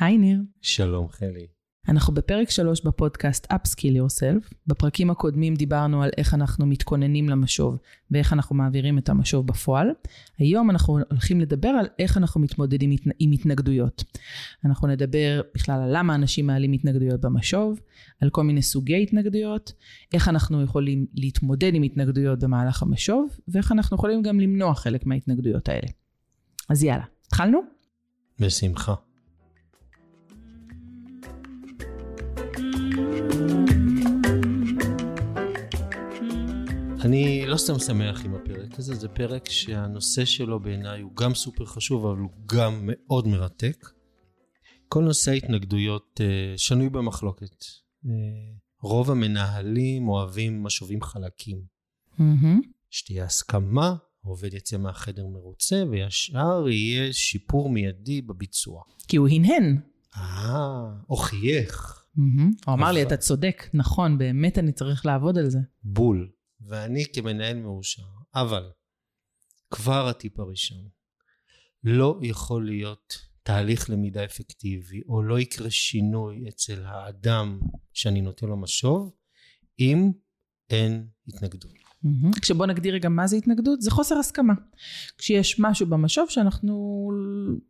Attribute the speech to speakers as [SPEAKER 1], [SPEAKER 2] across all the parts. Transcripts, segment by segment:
[SPEAKER 1] היי ניר.
[SPEAKER 2] שלום חלי.
[SPEAKER 1] אנחנו בפרק 3 בפודקאסט Upskill Yourself. בפרקים הקודמים דיברנו על איך אנחנו מתכוננים למשוב ואיך אנחנו מעבירים את המשוב בפועל. היום אנחנו הולכים לדבר על איך אנחנו מתמודדים עם התנגדויות. אנחנו נדבר בכלל על למה אנשים מעלים התנגדויות במשוב, על כל מיני סוגי התנגדויות, איך אנחנו יכולים להתמודד עם התנגדויות במהלך המשוב, ואיך אנחנו יכולים גם למנוע חלק מההתנגדויות האלה. אז יאללה, התחלנו?
[SPEAKER 2] בשמחה. אני לא סתם שמח עם הפרק הזה, זה פרק שהנושא שלו בעיניי הוא גם סופר חשוב, אבל הוא גם מאוד מרתק. כל נושא ההתנגדויות uh, שנוי במחלוקת. Uh, רוב המנהלים אוהבים משובים חלקים. Mm-hmm. שתהיה הסכמה, העובד יצא מהחדר מרוצה, וישר יהיה שיפור מיידי בביצוע.
[SPEAKER 1] כי הוא הנהן.
[SPEAKER 2] אה, או חייך.
[SPEAKER 1] Mm-hmm. הוא אמר לי, אתה צודק, נכון, באמת אני צריך לעבוד על זה.
[SPEAKER 2] בול. ואני כמנהל מאושר. אבל, כבר הטיפ הראשון, לא יכול להיות תהליך למידה אפקטיבי, או לא יקרה שינוי אצל האדם שאני נותן לו משוב, אם אין התנגדות.
[SPEAKER 1] כשבוא נגדיר רגע מה זה התנגדות, זה חוסר הסכמה. כשיש משהו במשוב שאנחנו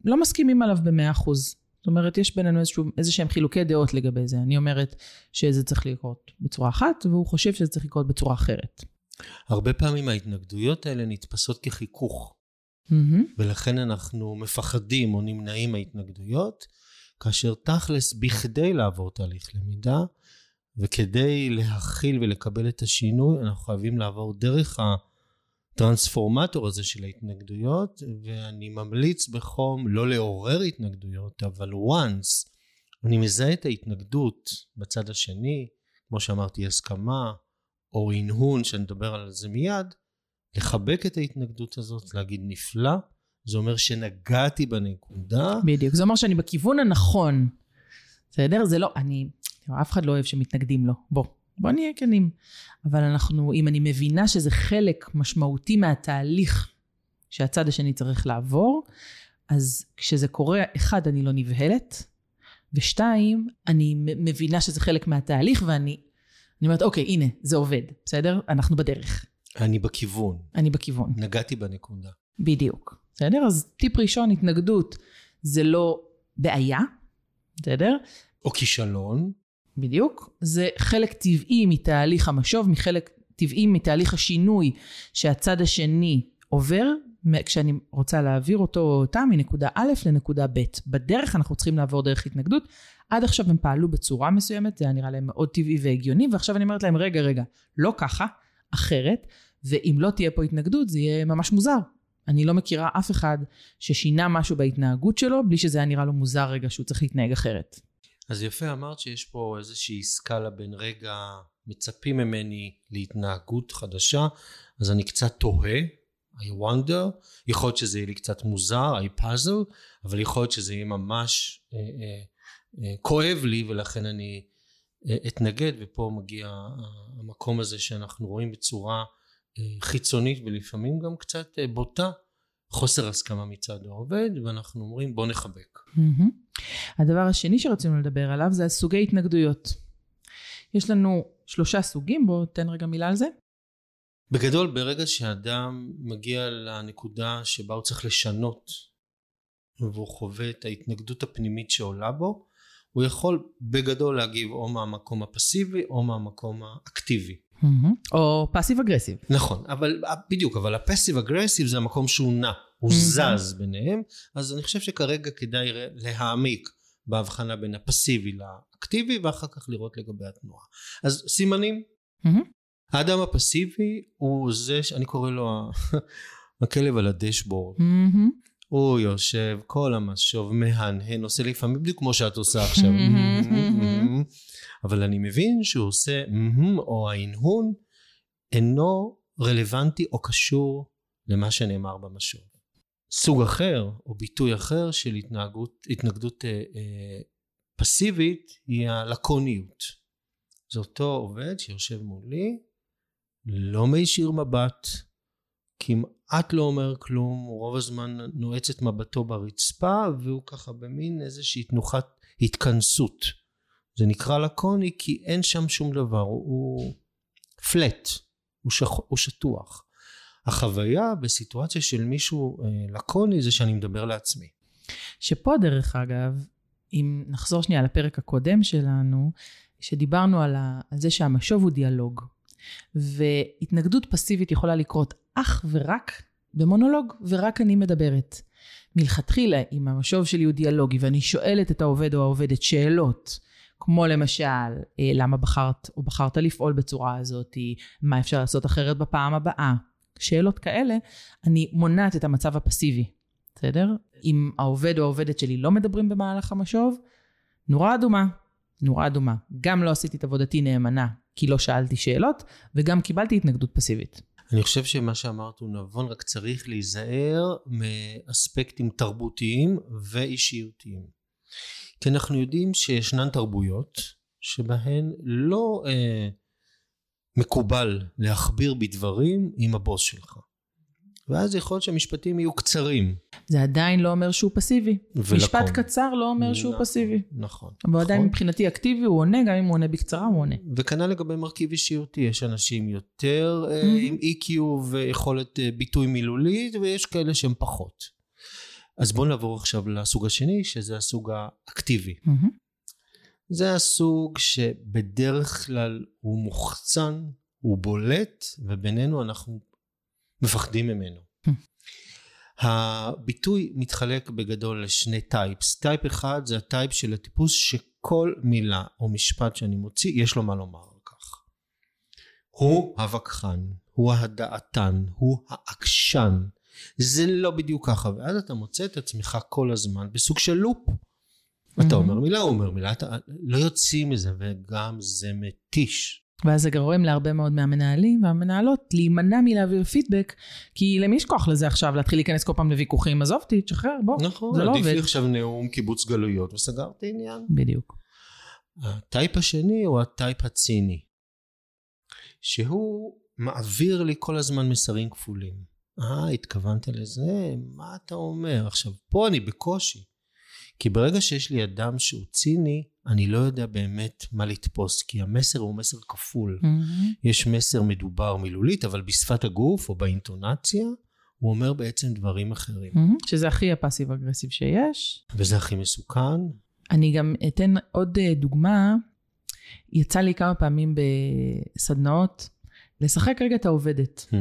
[SPEAKER 1] לא מסכימים עליו במאה אחוז. זאת אומרת, יש בינינו איזשהו, איזה שהם חילוקי דעות לגבי זה. אני אומרת שזה צריך לקרות בצורה אחת, והוא חושב שזה צריך לקרות בצורה אחרת.
[SPEAKER 2] הרבה פעמים ההתנגדויות האלה נתפסות כחיכוך. Mm-hmm. ולכן אנחנו מפחדים או נמנעים מההתנגדויות, כאשר תכלס, בכדי לעבור תהליך למידה, וכדי להכיל ולקבל את השינוי, אנחנו חייבים לעבור דרך ה... הטרנספורמטור הזה של ההתנגדויות, ואני ממליץ בחום לא לעורר התנגדויות, אבל once אני מזהה את ההתנגדות בצד השני, כמו שאמרתי, הסכמה או הנהון, שאני אדבר על זה מיד, לחבק את ההתנגדות הזאת, להגיד נפלא, זה אומר שנגעתי בנקודה.
[SPEAKER 1] בדיוק, זה אומר שאני בכיוון הנכון. בסדר? זה לא, אני, אף אחד לא אוהב שמתנגדים לו. בוא, בוא נהיה כנים. אבל אנחנו, אם אני מבינה שזה חלק משמעותי מהתהליך שהצד השני צריך לעבור, אז כשזה קורה, אחד, אני לא נבהלת, ושתיים, אני מבינה שזה חלק מהתהליך, ואני אני אומרת, אוקיי, הנה, זה עובד, בסדר? אנחנו בדרך.
[SPEAKER 2] אני בכיוון.
[SPEAKER 1] אני בכיוון.
[SPEAKER 2] נגעתי בנקודה.
[SPEAKER 1] בדיוק, בסדר? אז טיפ ראשון, התנגדות זה לא בעיה, בסדר?
[SPEAKER 2] או כישלון.
[SPEAKER 1] בדיוק. זה חלק טבעי מתהליך המשוב, מחלק טבעי מתהליך השינוי שהצד השני עובר, כשאני רוצה להעביר אותו או אותה מנקודה א' לנקודה ב'. בדרך אנחנו צריכים לעבור דרך התנגדות. עד עכשיו הם פעלו בצורה מסוימת, זה היה נראה להם מאוד טבעי והגיוני, ועכשיו אני אומרת להם, רגע, רגע, לא ככה, אחרת, ואם לא תהיה פה התנגדות, זה יהיה ממש מוזר. אני לא מכירה אף אחד ששינה משהו בהתנהגות שלו, בלי שזה היה נראה לו מוזר רגע שהוא צריך להתנהג אחרת.
[SPEAKER 2] אז יפה אמרת שיש פה איזושהי סקאלה בין רגע מצפים ממני להתנהגות חדשה, אז אני קצת תוהה, I wonder, יכול להיות שזה יהיה לי קצת מוזר, I puzzle, אבל יכול להיות שזה יהיה ממש אה, אה, אה, כואב לי ולכן אני אה, אתנגד, ופה מגיע המקום הזה שאנחנו רואים בצורה אה, חיצונית ולפעמים גם קצת בוטה חוסר הסכמה מצד העובד ואנחנו אומרים בוא נחבק.
[SPEAKER 1] Mm-hmm. הדבר השני שרצינו לדבר עליו זה הסוגי התנגדויות. יש לנו שלושה סוגים, בואו תן רגע מילה על זה.
[SPEAKER 2] בגדול ברגע שאדם מגיע לנקודה שבה הוא צריך לשנות והוא חווה את ההתנגדות הפנימית שעולה בו הוא יכול בגדול להגיב או מהמקום הפסיבי או מהמקום האקטיבי.
[SPEAKER 1] או פאסיב אגרסיב.
[SPEAKER 2] נכון, אבל בדיוק, אבל הפאסיב אגרסיב זה המקום שהוא נע, הוא זז ביניהם, אז אני חושב שכרגע כדאי להעמיק בהבחנה בין הפסיבי לאקטיבי ואחר כך לראות לגבי התנועה. אז סימנים, האדם הפסיבי הוא זה שאני קורא לו הכלב על הדשבורד. הוא יושב כל המשוב מהנהן עושה לפעמים בדיוק כמו שאת עושה עכשיו אבל אני מבין שהוא עושה או ההנהון אינו רלוונטי או קשור למה שנאמר במשוב. סוג אחר או ביטוי אחר של התנהגות, התנגדות אה, אה, פסיבית היא הלקוניות. זה אותו עובד שיושב מולי לא מישיר מבט כמעט לא אומר כלום, הוא רוב הזמן נועץ את מבטו ברצפה, והוא ככה במין איזושהי תנוחת התכנסות. זה נקרא לקוני כי אין שם שום דבר, הוא פלט, הוא, שח, הוא שטוח. החוויה בסיטואציה של מישהו אה, לקוני זה שאני מדבר לעצמי.
[SPEAKER 1] שפה דרך אגב, אם נחזור שנייה לפרק הקודם שלנו, שדיברנו על, ה, על זה שהמשוב הוא דיאלוג. והתנגדות פסיבית יכולה לקרות אך ורק במונולוג, ורק אני מדברת. מלכתחילה, אם המשוב שלי הוא דיאלוגי ואני שואלת את העובד או העובדת שאלות, כמו למשל, אה, למה בחרת או בחרת לפעול בצורה הזאת, מה אפשר לעשות אחרת בפעם הבאה, שאלות כאלה, אני מונעת את המצב הפסיבי, בסדר? אם העובד או העובדת שלי לא מדברים במהלך המשוב, נורה אדומה, נורה אדומה. גם לא עשיתי את עבודתי נאמנה כי לא שאלתי שאלות, וגם קיבלתי התנגדות פסיבית.
[SPEAKER 2] אני חושב שמה שאמרת הוא נבון, רק צריך להיזהר מאספקטים תרבותיים ואישיותיים. כי אנחנו יודעים שישנן תרבויות שבהן לא אה, מקובל להכביר בדברים עם הבוס שלך. ואז יכול להיות שהמשפטים יהיו קצרים.
[SPEAKER 1] זה עדיין לא אומר שהוא פסיבי. ולקום. משפט קצר לא אומר שהוא נכון, פסיבי.
[SPEAKER 2] נכון.
[SPEAKER 1] אבל נכון. עדיין מבחינתי אקטיבי, הוא עונה, גם אם הוא עונה בקצרה, הוא עונה.
[SPEAKER 2] וכנ"ל לגבי מרכיב אישיותי, יש אנשים יותר mm-hmm. עם EQ ויכולת אה, ביטוי מילולית, ויש כאלה שהם פחות. אז בואו נעבור עכשיו לסוג השני, שזה הסוג האקטיבי. Mm-hmm. זה הסוג שבדרך כלל הוא מוחצן, הוא בולט, ובינינו אנחנו מפחדים ממנו. הביטוי מתחלק בגדול לשני types. type אחד זה ה type של הטיפוס שכל מילה או משפט שאני מוציא יש לו מה לומר על כך. הוא הווכחן, הוא הדעתן, הוא העקשן. זה לא בדיוק ככה, ואז אתה מוצא את עצמך כל הזמן בסוג של לופ. אתה אומר מילה, הוא אומר מילה, אתה לא יוצאים מזה, וגם זה מתיש.
[SPEAKER 1] ואז זה גורם להרבה מאוד מהמנהלים והמנהלות להימנע מלהעביר פידבק, כי למי יש כוח לזה עכשיו, להתחיל להיכנס כל פעם לוויכוחים, עזוב אותי, תשחרר, בוא,
[SPEAKER 2] נכון, זה לא עובד. נכון, עדיף לי עכשיו נאום קיבוץ גלויות וסגרתי עניין.
[SPEAKER 1] בדיוק.
[SPEAKER 2] הטייפ השני הוא הטייפ הציני, שהוא מעביר לי כל הזמן מסרים כפולים. אה, התכוונת לזה? מה אתה אומר? עכשיו, פה אני בקושי. כי ברגע שיש לי אדם שהוא ציני, אני לא יודע באמת מה לתפוס, כי המסר הוא מסר כפול. Mm-hmm. יש מסר מדובר מילולית, אבל בשפת הגוף או באינטונציה, הוא אומר בעצם דברים אחרים.
[SPEAKER 1] Mm-hmm. שזה הכי הפאסיב אגרסיב שיש.
[SPEAKER 2] וזה הכי מסוכן.
[SPEAKER 1] אני גם אתן עוד אה, דוגמה. יצא לי כמה פעמים בסדנאות לשחק רגע את העובדת. Mm.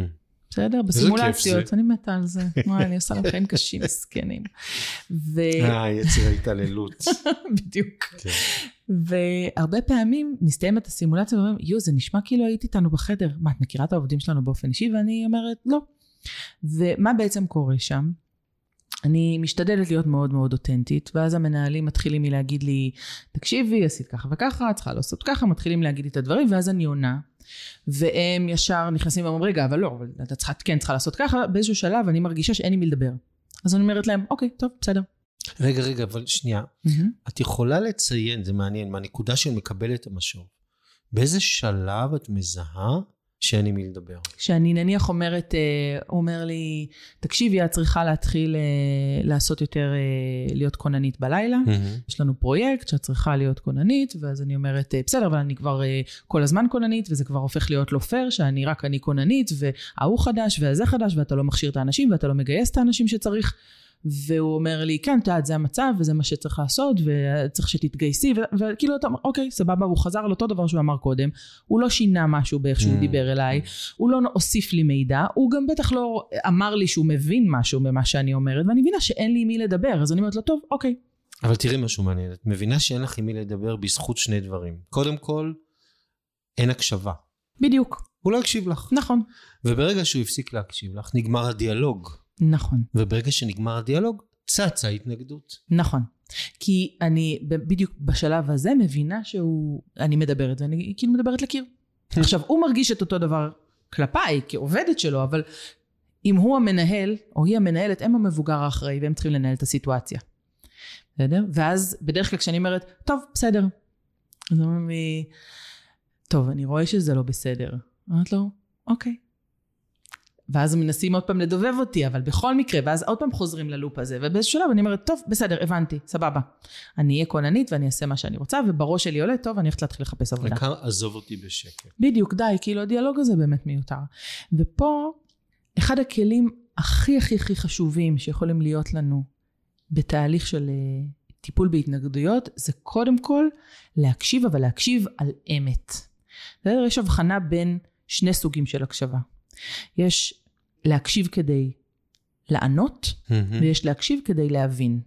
[SPEAKER 1] בסדר? בסימולציות, אני מתה על זה. מה, אני עושה להם חיים קשים, מסכנים.
[SPEAKER 2] אה, יציר ההתעללות.
[SPEAKER 1] בדיוק. כן. והרבה פעמים מסתיימת הסימולציה ואומרים, יו, זה נשמע כאילו היית איתנו בחדר. מה, את מכירה את העובדים שלנו באופן אישי? ואני אומרת, לא. ומה בעצם קורה שם? אני משתדלת להיות מאוד מאוד אותנטית, ואז המנהלים מתחילים מלהגיד לי, תקשיבי, עשית ככה וככה, צריכה לעשות ככה, מתחילים להגיד לי את הדברים, ואז אני עונה. והם ישר נכנסים ואומרים, רגע, אבל לא, אבל אתה צריכה, כן צריכה לעשות ככה, באיזשהו שלב אני מרגישה שאין עם מי לדבר. אז אני אומרת להם, אוקיי, טוב, בסדר.
[SPEAKER 2] רגע, רגע, אבל שנייה. Mm-hmm. את יכולה לציין, זה מעניין, מהנקודה של מקבלת המשוב. באיזה שלב את מזהה שאין עם מי לדבר.
[SPEAKER 1] שאני נניח אומרת, אה, הוא אומר לי, תקשיבי, את צריכה להתחיל אה, לעשות יותר, אה, להיות כוננית בלילה. Mm-hmm. יש לנו פרויקט שאת צריכה להיות כוננית, ואז אני אומרת, בסדר, אבל אני כבר כל הזמן כוננית, וזה כבר הופך להיות לא פייר, שאני רק אני כוננית, וההוא חדש, והזה חדש, ואתה לא מכשיר את האנשים, ואתה לא מגייס את האנשים שצריך. והוא אומר לי, כן, את יודעת, זה המצב, וזה מה שצריך לעשות, וצריך שתתגייסי, וכאילו אתה אומר, אוקיי, סבבה, הוא חזר על אותו דבר שהוא אמר קודם, הוא לא שינה משהו באיך שהוא mm. דיבר אליי, הוא לא הוסיף לי מידע, הוא גם בטח לא אמר לי שהוא מבין משהו ממה שאני אומרת, ואני מבינה שאין לי עם מי לדבר, אז אני אומרת לו, טוב, אוקיי.
[SPEAKER 2] אבל תראי משהו מעניין, את מבינה שאין לך עם מי לדבר בזכות שני דברים. קודם כל, אין הקשבה.
[SPEAKER 1] בדיוק.
[SPEAKER 2] הוא לא הקשיב לך.
[SPEAKER 1] נכון.
[SPEAKER 2] וברגע שהוא הפסיק להקשיב לך, נגמר הדיאלוג.
[SPEAKER 1] נכון.
[SPEAKER 2] וברגע שנגמר הדיאלוג, צצה ההתנגדות.
[SPEAKER 1] נכון. כי אני בדיוק בשלב הזה מבינה שהוא, אני מדברת ואני כאילו מדברת לקיר. עכשיו, הוא מרגיש את אותו דבר כלפיי, כעובדת שלו, אבל אם הוא המנהל, או היא המנהלת, הם המבוגר האחראי, והם צריכים לנהל את הסיטואציה. בסדר? ואז בדרך כלל כשאני אומרת, טוב, בסדר. אז הוא אומר לי, טוב, אני רואה שזה לא בסדר. אמרת לו, אוקיי. ואז מנסים עוד פעם לדובב אותי, אבל בכל מקרה, ואז עוד פעם חוזרים ללופ הזה, ובאיזשהו שלב אני אומרת, טוב, בסדר, הבנתי, סבבה. אני אהיה כוננית ואני אעשה מה שאני רוצה, ובראש שלי עולה, טוב, אני הולכת להתחיל לחפש עבודה.
[SPEAKER 2] העיקר עזוב אותי בשקט.
[SPEAKER 1] בדיוק, די, כאילו הדיאלוג הזה באמת מיותר. ופה, אחד הכלים הכי הכי הכי חשובים שיכולים להיות לנו בתהליך של אה, טיפול בהתנגדויות, זה קודם כל להקשיב, אבל להקשיב על אמת. בסדר? יש הבחנה בין שני סוגים של הקשבה. יש להקשיב כדי לענות, ויש להקשיב כדי להבין.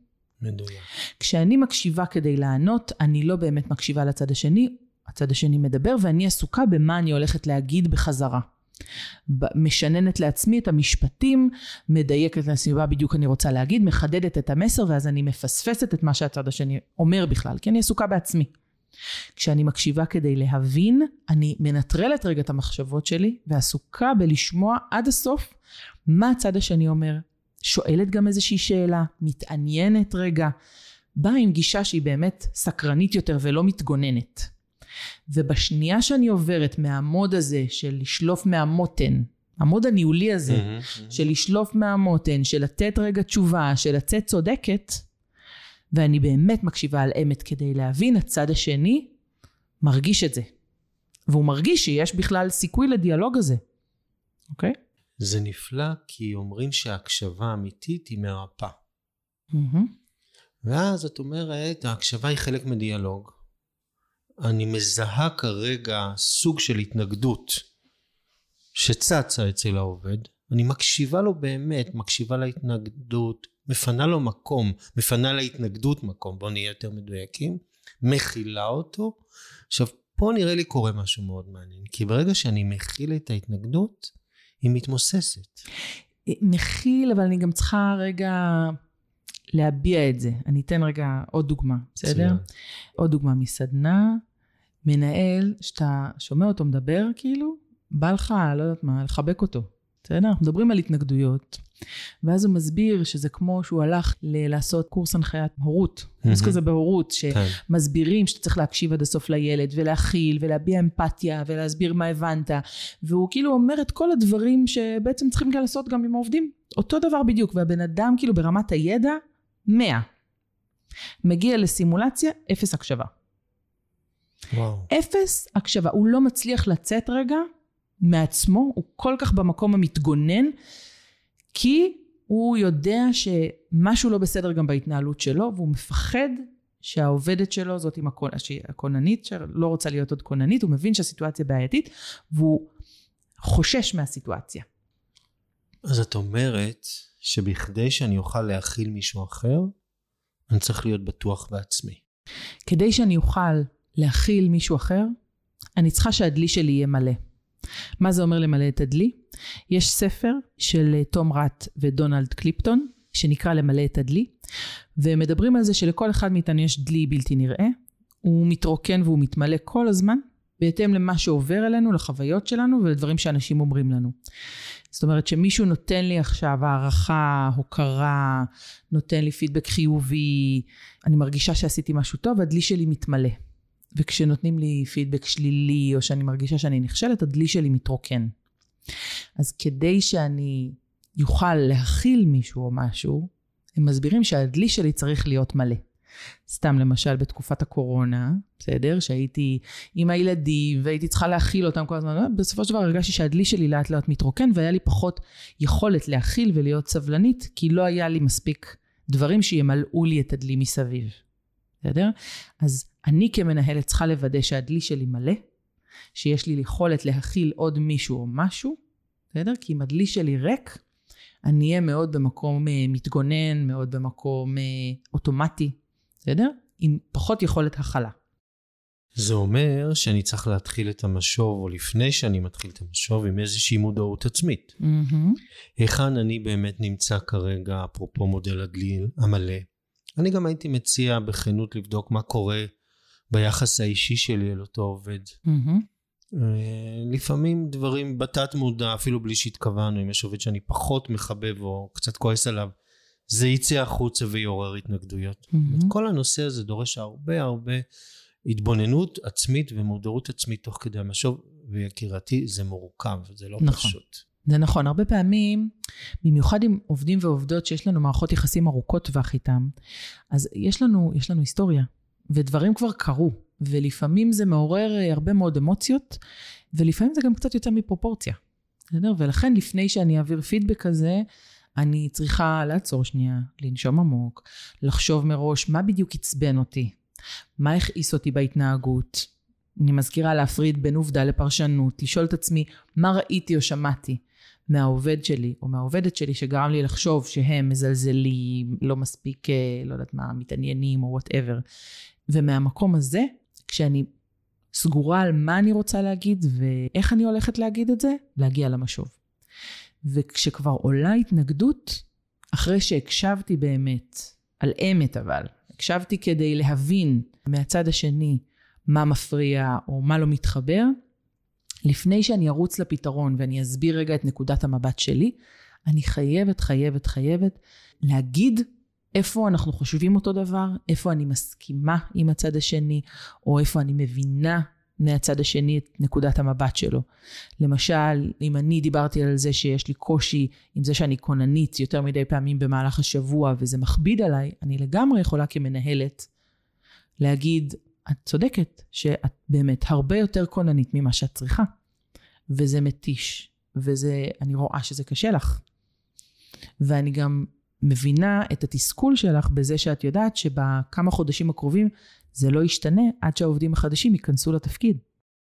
[SPEAKER 2] מדויק.
[SPEAKER 1] כשאני מקשיבה כדי לענות, אני לא באמת מקשיבה לצד השני, הצד השני מדבר, ואני עסוקה במה אני הולכת להגיד בחזרה. משננת לעצמי את המשפטים, מדייקת מה בדיוק אני רוצה להגיד, מחדדת את המסר, ואז אני מפספסת את מה שהצד השני אומר בכלל, כי אני עסוקה בעצמי. כשאני מקשיבה כדי להבין, אני מנטרלת רגע את המחשבות שלי, ועסוקה בלשמוע עד הסוף מה הצד השני אומר. שואלת גם איזושהי שאלה, מתעניינת רגע, באה עם גישה שהיא באמת סקרנית יותר ולא מתגוננת. ובשנייה שאני עוברת מהמוד הזה של לשלוף מהמותן, המוד הניהולי הזה, mm-hmm, של לשלוף מהמותן, של לתת רגע תשובה, של לצאת צודקת, ואני באמת מקשיבה על אמת כדי להבין, הצד השני מרגיש את זה. והוא מרגיש שיש בכלל סיכוי לדיאלוג הזה, אוקיי? Okay?
[SPEAKER 2] זה נפלא כי אומרים שההקשבה האמיתית היא מרפאה. Mm-hmm. ואז את אומרת, ההקשבה היא חלק מדיאלוג. אני מזהה כרגע סוג של התנגדות שצצה אצל העובד, אני מקשיבה לו באמת, מקשיבה להתנגדות, מפנה לו מקום, מפנה להתנגדות מקום, בואו נהיה יותר מדויקים, מכילה אותו. עכשיו, פה נראה לי קורה משהו מאוד מעניין, כי ברגע שאני מכיל את ההתנגדות, היא מתמוססת.
[SPEAKER 1] מכיל, אבל אני גם צריכה רגע להביע את זה. אני אתן רגע עוד דוגמה, בסדר? עוד דוגמה מסדנה, מנהל שאתה שומע אותו מדבר, כאילו, בא לך, לא יודעת מה, לחבק אותו. בסדר? אנחנו מדברים על התנגדויות. ואז הוא מסביר שזה כמו שהוא הלך ל- לעשות קורס הנחיית הורות, קורס כזה בהורות, כן. שמסבירים שאתה צריך להקשיב עד הסוף לילד, ולהכיל, ולהביע אמפתיה, ולהסביר מה הבנת. והוא כאילו אומר את כל הדברים שבעצם צריכים לעשות גם עם העובדים. אותו דבר בדיוק, והבן אדם כאילו ברמת הידע, 100. מגיע לסימולציה, אפס הקשבה.
[SPEAKER 2] וואו.
[SPEAKER 1] אפס הקשבה. הוא לא מצליח לצאת רגע מעצמו, הוא כל כך במקום המתגונן, כי הוא יודע שמשהו לא בסדר גם בהתנהלות שלו, והוא מפחד שהעובדת שלו, זאת עם הכונ... הכוננית, שלא רוצה להיות עוד כוננית, הוא מבין שהסיטואציה בעייתית, והוא חושש מהסיטואציה.
[SPEAKER 2] אז את אומרת שבכדי שאני אוכל להכיל מישהו אחר, אני צריך להיות בטוח בעצמי.
[SPEAKER 1] כדי שאני אוכל להכיל מישהו אחר, אני צריכה שהדלי שלי יהיה מלא. מה זה אומר למלא את הדלי? יש ספר של אה, תום ראט ודונלד קליפטון, שנקרא למלא את הדלי, ומדברים על זה שלכל אחד מאיתנו יש דלי בלתי נראה, הוא מתרוקן והוא מתמלא כל הזמן, בהתאם למה שעובר אלינו, לחוויות שלנו ולדברים שאנשים אומרים לנו. זאת אומרת שמישהו נותן לי עכשיו הערכה, הוקרה, נותן לי פידבק חיובי, אני מרגישה שעשיתי משהו טוב, הדלי שלי מתמלא. וכשנותנים לי פידבק שלילי, או שאני מרגישה שאני נכשלת, הדלי שלי מתרוקן. אז כדי שאני יוכל להכיל מישהו או משהו, הם מסבירים שהדלי שלי צריך להיות מלא. סתם למשל בתקופת הקורונה, בסדר? שהייתי עם הילדים והייתי צריכה להכיל אותם כל הזמן, בסופו של דבר הרגשתי שהדלי שלי לאט לאט מתרוקן והיה לי פחות יכולת להכיל ולהיות סבלנית, כי לא היה לי מספיק דברים שימלאו לי את הדלי מסביב. בסדר? אז אני כמנהלת צריכה לוודא שהדלי שלי מלא, שיש לי יכולת להכיל עוד מישהו או משהו, בסדר? כי אם הדלי שלי ריק, אני אהיה מאוד במקום uh, מתגונן, מאוד במקום uh, אוטומטי, בסדר? עם פחות יכולת הכלה.
[SPEAKER 2] זה אומר שאני צריך להתחיל את המשוב, או לפני שאני מתחיל את המשוב, עם איזושהי מודעות עצמית. Mm-hmm. היכן אני באמת נמצא כרגע, אפרופו מודל הדליל המלא. אני גם הייתי מציע בכנות לבדוק מה קורה ביחס האישי שלי אל אותו עובד. Mm-hmm. לפעמים דברים בתת מודע, אפילו בלי שהתכוונו, אם יש עובד שאני פחות מחבב או קצת כועס עליו, זה יצא החוצה ויעורר התנגדויות. Mm-hmm. כל הנושא הזה דורש הרבה הרבה התבוננות עצמית ומודעות עצמית תוך כדי המשוב, ויקירתי, זה מורכב, זה לא נכון. פשוט.
[SPEAKER 1] זה נכון, הרבה פעמים, במיוחד עם עובדים ועובדות שיש לנו מערכות יחסים ארוכות טווח איתם, אז יש לנו, יש לנו היסטוריה, ודברים כבר קרו, ולפעמים זה מעורר אה, הרבה מאוד אמוציות, ולפעמים זה גם קצת יוצא מפרופורציה. בסדר? ולכן לפני שאני אעביר פידבק כזה, אני צריכה לעצור שנייה, לנשום עמוק, לחשוב מראש מה בדיוק עצבן אותי, מה הכעיס אותי בהתנהגות. אני מזכירה להפריד בין עובדה לפרשנות, לשאול את עצמי מה ראיתי או שמעתי מהעובד שלי או מהעובדת שלי שגרם לי לחשוב שהם מזלזלים, לא מספיק, אה, לא יודעת מה, מתעניינים או whatever. ומהמקום הזה, כשאני סגורה על מה אני רוצה להגיד ואיך אני הולכת להגיד את זה, להגיע למשוב. וכשכבר עולה התנגדות, אחרי שהקשבתי באמת, על אמת אבל, הקשבתי כדי להבין מהצד השני מה מפריע או מה לא מתחבר, לפני שאני ארוץ לפתרון ואני אסביר רגע את נקודת המבט שלי, אני חייבת, חייבת, חייבת להגיד איפה אנחנו חושבים אותו דבר, איפה אני מסכימה עם הצד השני, או איפה אני מבינה מהצד השני את נקודת המבט שלו. למשל, אם אני דיברתי על זה שיש לי קושי עם זה שאני כוננית יותר מדי פעמים במהלך השבוע וזה מכביד עליי, אני לגמרי יכולה כמנהלת להגיד, את צודקת שאת באמת הרבה יותר כוננית ממה שאת צריכה, וזה מתיש, וזה, אני רואה שזה קשה לך. ואני גם מבינה את התסכול שלך בזה שאת יודעת שבכמה חודשים הקרובים זה לא ישתנה עד שהעובדים החדשים ייכנסו לתפקיד.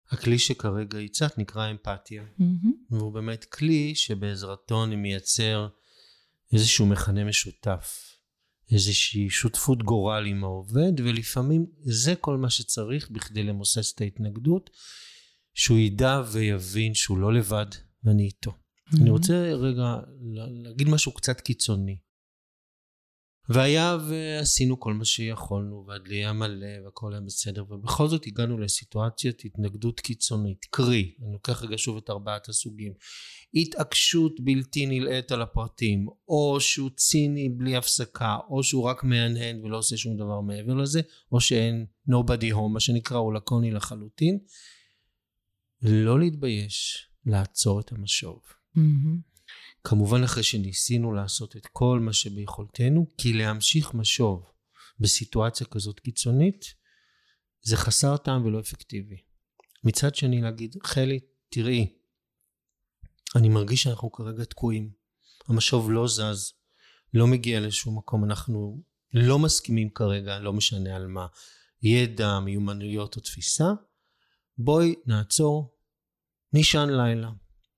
[SPEAKER 2] הכלי שכרגע הצעת נקרא אמפתיה, mm-hmm. והוא באמת כלי שבעזרתו אני מייצר איזשהו מכנה משותף, איזושהי שותפות גורל עם העובד, ולפעמים זה כל מה שצריך בכדי למוסס את ההתנגדות, שהוא ידע ויבין שהוא לא לבד ואני איתו. Mm-hmm. אני רוצה רגע להגיד משהו קצת קיצוני. והיה ועשינו כל מה שיכולנו, והדלי היה מלא והכל היה בסדר, ובכל זאת הגענו לסיטואציית התנגדות קיצונית, קרי, אני לוקח רגע שוב את ארבעת הסוגים, התעקשות בלתי נלאית על הפרטים, או שהוא ציני בלי הפסקה, או שהוא רק מהנהן ולא עושה שום דבר מעבר לזה, או שאין nobody home, מה שנקרא, הוא לקוני לחלוטין, לא להתבייש לעצור את המשוב. Mm-hmm. כמובן אחרי שניסינו לעשות את כל מה שביכולתנו, כי להמשיך משוב בסיטואציה כזאת קיצונית, זה חסר טעם ולא אפקטיבי. מצד שני להגיד, חלי, תראי, אני מרגיש שאנחנו כרגע תקועים. המשוב לא זז, לא מגיע לשום מקום, אנחנו לא מסכימים כרגע, לא משנה על מה, ידע, מיומנויות או תפיסה. בואי נעצור, נישן לילה.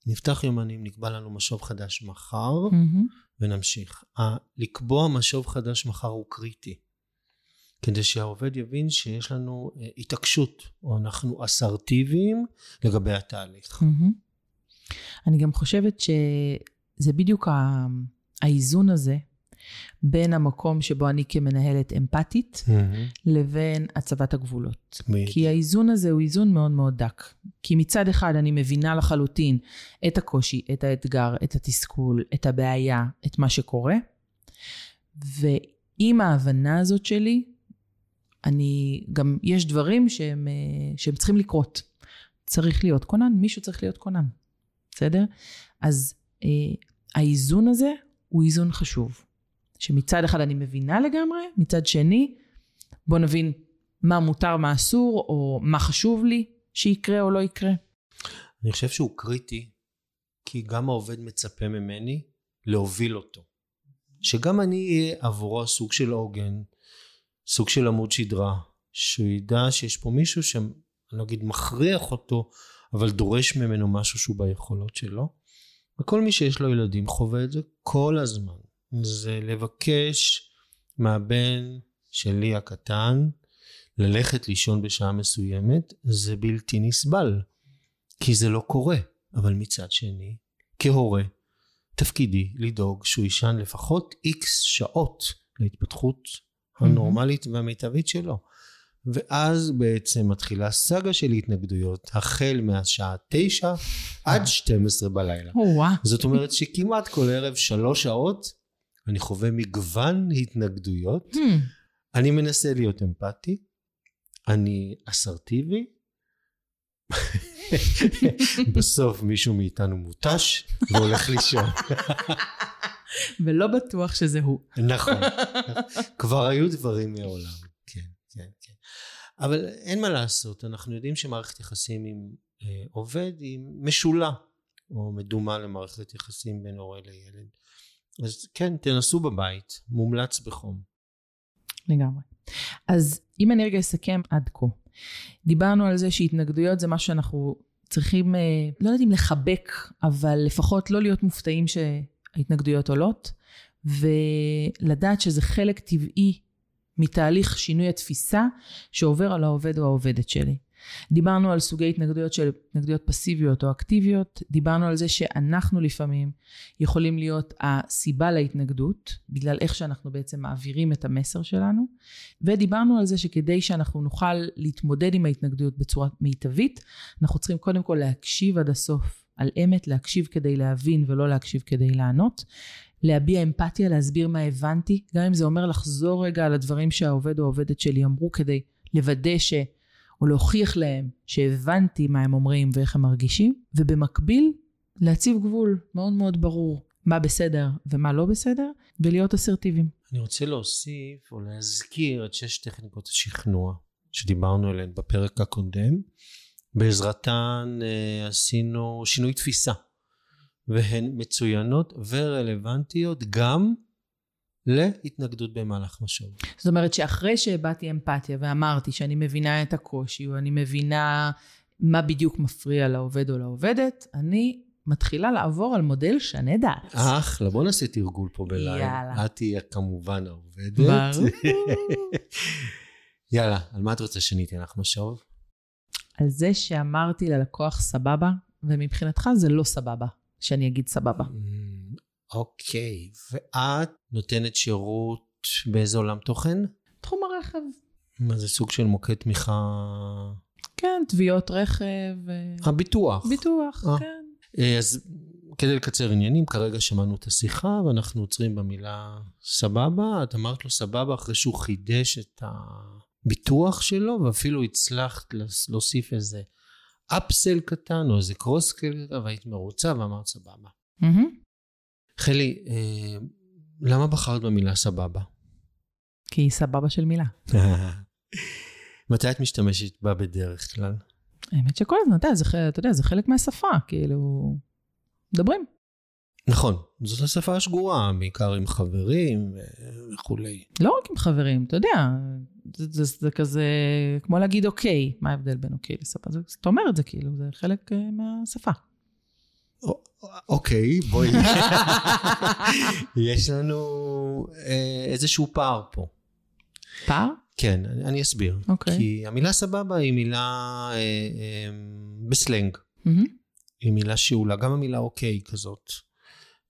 [SPEAKER 2] נפתח יומנים, נקבע לנו משוב חדש מחר, mm-hmm. ונמשיך. לקבוע משוב חדש מחר הוא קריטי. כדי שהעובד יבין שיש לנו uh, התעקשות, או אנחנו אסרטיביים לגבי התהליך.
[SPEAKER 1] Mm-hmm. אני גם חושבת שזה בדיוק האיזון הזה בין המקום שבו אני כמנהלת אמפתית mm-hmm. לבין הצבת הגבולות. מי... כי האיזון הזה הוא איזון מאוד מאוד דק. כי מצד אחד אני מבינה לחלוטין את הקושי, את האתגר, את התסכול, את הבעיה, את מה שקורה, ועם ההבנה הזאת שלי, אני גם, יש דברים שהם, אה, שהם צריכים לקרות. צריך להיות כונן, מישהו צריך להיות כונן, בסדר? אז אה, האיזון הזה הוא איזון חשוב. שמצד אחד אני מבינה לגמרי, מצד שני, בוא נבין מה מותר, מה אסור, או מה חשוב לי שיקרה או לא יקרה.
[SPEAKER 2] אני חושב שהוא קריטי, כי גם העובד מצפה ממני להוביל אותו. שגם אני אהיה עבורו סוג של עוגן, סוג של עמוד שדרה, שהוא ידע שיש פה מישהו שאני לא אגיד מכריח אותו, אבל דורש ממנו משהו שהוא ביכולות שלו. וכל מי שיש לו ילדים חווה את זה כל הזמן. זה לבקש מהבן שלי הקטן ללכת לישון בשעה מסוימת, זה בלתי נסבל. כי זה לא קורה. אבל מצד שני, כהורה, תפקידי לדאוג שהוא יישן לפחות איקס שעות להתפתחות הנורמלית והמיטבית שלו. ואז בעצם מתחילה סאגה של התנגדויות, החל מהשעה תשע עד 12 בלילה. זאת אומרת שכמעט כל ערב שלוש שעות אני חווה מגוון התנגדויות. Hmm. אני מנסה להיות אמפתי, אני אסרטיבי, בסוף מישהו מאיתנו מותש והולך לישון.
[SPEAKER 1] ולא בטוח שזה הוא.
[SPEAKER 2] נכון. כבר היו דברים מעולם. כן, כן, כן. אבל אין מה לעשות, אנחנו יודעים שמערכת יחסים עם אה, עובד היא משולה, או מדומה למערכת יחסים בין הורה לילד. אז כן, תנסו בבית, מומלץ בחום.
[SPEAKER 1] לגמרי. אז אם אני רגע אסכם עד כה, דיברנו על זה שהתנגדויות זה משהו שאנחנו צריכים, אה, לא יודעת אם לחבק, אבל לפחות לא להיות מופתעים שההתנגדויות עולות, ולדעת שזה חלק טבעי מתהליך שינוי התפיסה שעובר על העובד או העובדת שלי. דיברנו על סוגי התנגדויות של התנגדויות פסיביות או אקטיביות, דיברנו על זה שאנחנו לפעמים יכולים להיות הסיבה להתנגדות, בגלל איך שאנחנו בעצם מעבירים את המסר שלנו, ודיברנו על זה שכדי שאנחנו נוכל להתמודד עם ההתנגדויות בצורה מיטבית, אנחנו צריכים קודם כל להקשיב עד הסוף על אמת, להקשיב כדי להבין ולא להקשיב כדי לענות. להביע אמפתיה, להסביר מה הבנתי, גם אם זה אומר לחזור רגע על הדברים שהעובד או העובדת שלי אמרו כדי לוודא ש... או להוכיח להם שהבנתי מה הם אומרים ואיך הם מרגישים, ובמקביל להציב גבול מאוד מאוד ברור מה בסדר ומה לא בסדר, ולהיות אסרטיביים.
[SPEAKER 2] אני רוצה להוסיף או להזכיר את שש טכניקות השכנוע שדיברנו עליהן בפרק הקודם. בעזרתן אה, עשינו שינוי תפיסה, והן מצוינות ורלוונטיות גם להתנגדות במהלך משוב.
[SPEAKER 1] זאת אומרת שאחרי שהבעתי אמפתיה ואמרתי שאני מבינה את הקושי, או אני מבינה מה בדיוק מפריע לעובד או לעובדת, אני מתחילה לעבור על מודל שנה דעת.
[SPEAKER 2] אחלה, בוא נעשה תרגול פה בלילה. יאללה. את תהיה כמובן העובדת.
[SPEAKER 1] ברור.
[SPEAKER 2] יאללה, על מה את רוצה שאני אתן לך משוב?
[SPEAKER 1] על זה שאמרתי ללקוח סבבה, ומבחינתך זה לא סבבה שאני אגיד סבבה. Mm,
[SPEAKER 2] אוקיי, ואת נותנת שירות באיזה עולם תוכן?
[SPEAKER 1] תחום הרכב.
[SPEAKER 2] מה זה סוג של מוקד תמיכה?
[SPEAKER 1] כן, תביעות רכב.
[SPEAKER 2] הביטוח.
[SPEAKER 1] ביטוח, אה. כן.
[SPEAKER 2] אה, אז כדי לקצר עניינים, כרגע שמענו את השיחה ואנחנו עוצרים במילה סבבה. את אמרת לו סבבה אחרי שהוא חידש את הביטוח שלו, ואפילו הצלחת להוסיף איזה אפסל קטן או איזה קרוסקל, והיית מרוצה ואמרת סבבה. Mm-hmm. חלי, אה, למה בחרת במילה סבבה?
[SPEAKER 1] כי היא סבבה של מילה.
[SPEAKER 2] מתי את משתמשת בה בדרך כלל?
[SPEAKER 1] האמת שכל הזמן, אתה זה, אתה יודע, זה חלק מהשפה, כאילו, מדברים.
[SPEAKER 2] נכון, זאת השפה השגורה, בעיקר עם חברים וכולי.
[SPEAKER 1] לא רק עם חברים, אתה יודע, זה, זה, זה כזה, כמו להגיד אוקיי, מה ההבדל בין אוקיי לשפה? אתה אומר את זה כאילו, זה חלק אה, מהשפה.
[SPEAKER 2] אוקיי, בואי. יש לנו אה, איזשהו פער פה.
[SPEAKER 1] פער?
[SPEAKER 2] כן, אני אסביר.
[SPEAKER 1] אוקיי.
[SPEAKER 2] כי המילה סבבה היא מילה אה, אה, בסלנג. היא מילה שאולה, גם המילה אוקיי כזאת.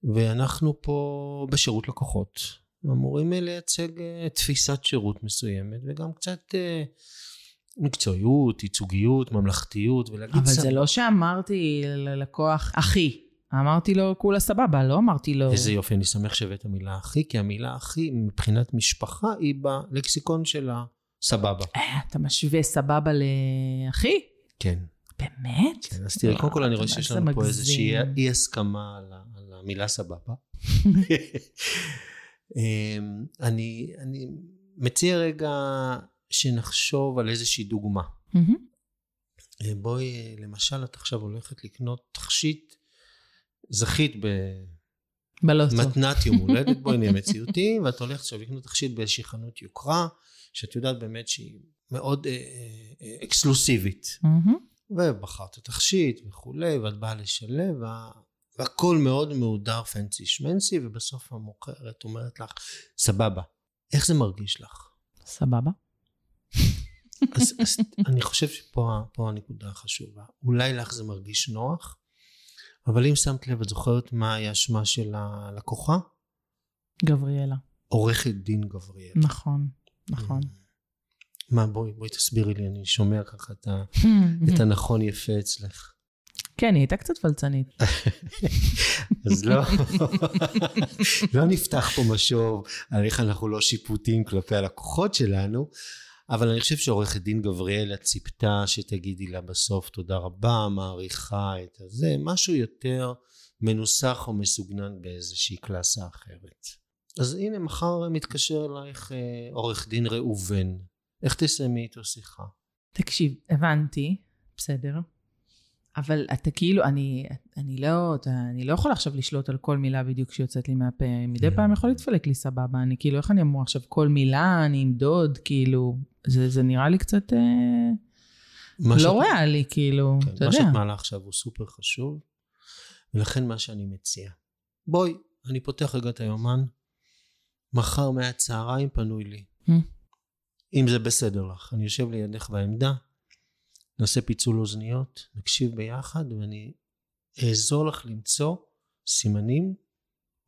[SPEAKER 2] ואנחנו פה בשירות לקוחות. אמורים לייצג תפיסת שירות מסוימת, וגם קצת מקצועיות, ייצוגיות, ממלכתיות, ולהגיד...
[SPEAKER 1] אבל סבבה. זה לא שאמרתי ללקוח, אחי. אמרתי לו, כולה סבבה, לא אמרתי לו...
[SPEAKER 2] איזה יופי, אני שמח שהבאת מילה אחי, כי המילה אחי, מבחינת משפחה, היא בלקסיקון של הסבבה.
[SPEAKER 1] אה, אתה משווה סבבה לאחי?
[SPEAKER 2] כן.
[SPEAKER 1] באמת?
[SPEAKER 2] כן, אז תראי, קודם כל אני רואה שיש לנו פה איזושהי אי הסכמה על המילה סבבה. אמ, אני מציע רגע שנחשוב על איזושהי דוגמה. אה, בואי, למשל, את עכשיו הולכת לקנות תכשיט זכית במתנת יום הולדת, בואי נהיה מציאותי, ואת הולכת עכשיו לקנות תכשיט באיזושהי חנות יוקרה, שאת יודעת באמת שהיא מאוד אה, אה, אקסקלוסיבית. Mm-hmm. ובחרת תכשיט וכולי, ואת באה לשלם, וה... והכל מאוד מהודר פנסי שמנסי, ובסוף המוכרת אומרת לך, סבבה, איך זה מרגיש לך?
[SPEAKER 1] סבבה.
[SPEAKER 2] אז, אז אני חושב שפה הנקודה החשובה. אולי לך זה מרגיש נוח, אבל אם שמת לב, את זוכרת מה היה שמה של הלקוחה?
[SPEAKER 1] גבריאלה.
[SPEAKER 2] עורכת דין גבריאלה.
[SPEAKER 1] נכון, נכון. Mm.
[SPEAKER 2] מה, בואי, בואי תסבירי לי, אני שומע ככה את, ה, את הנכון יפה אצלך.
[SPEAKER 1] כן, היא הייתה קצת פלצנית.
[SPEAKER 2] אז לא, לא נפתח פה משוב על איך אנחנו לא שיפוטיים כלפי הלקוחות שלנו, אבל אני חושב שעורכת דין גבריאלה ציפתה שתגידי לה בסוף תודה רבה, מעריכה את הזה, משהו יותר מנוסח או מסוגנן באיזושהי קלאסה אחרת. אז הנה מחר מתקשר אלייך אה, עורך דין ראובן, איך תסיימי איתו שיחה?
[SPEAKER 1] תקשיב, הבנתי, בסדר. אבל אתה כאילו, אני, אני, לא, אתה, אני לא יכולה עכשיו לשלוט על כל מילה בדיוק שיוצאת לי מהפה. מדי
[SPEAKER 2] כן.
[SPEAKER 1] פעם יכול להתפלק לי סבבה. אני כאילו, איך אני אמור עכשיו כל מילה, אני אמדוד, כאילו, זה, זה נראה לי קצת אה,
[SPEAKER 2] מה
[SPEAKER 1] לא
[SPEAKER 2] שאת-
[SPEAKER 1] ריאלי, כאילו,
[SPEAKER 2] כן,
[SPEAKER 1] אתה
[SPEAKER 2] מה
[SPEAKER 1] יודע.
[SPEAKER 2] שאת מעלה עכשיו הוא סופר חשוב, ולכן מה שאני מציע. בואי, אני פותח רגע את היומן, מחר מהצהריים פנוי לי.
[SPEAKER 1] Hmm.
[SPEAKER 2] אם זה בסדר לך, אני יושב לידך בעמדה, נעשה פיצול אוזניות, נקשיב ביחד, ואני אעזור לך למצוא סימנים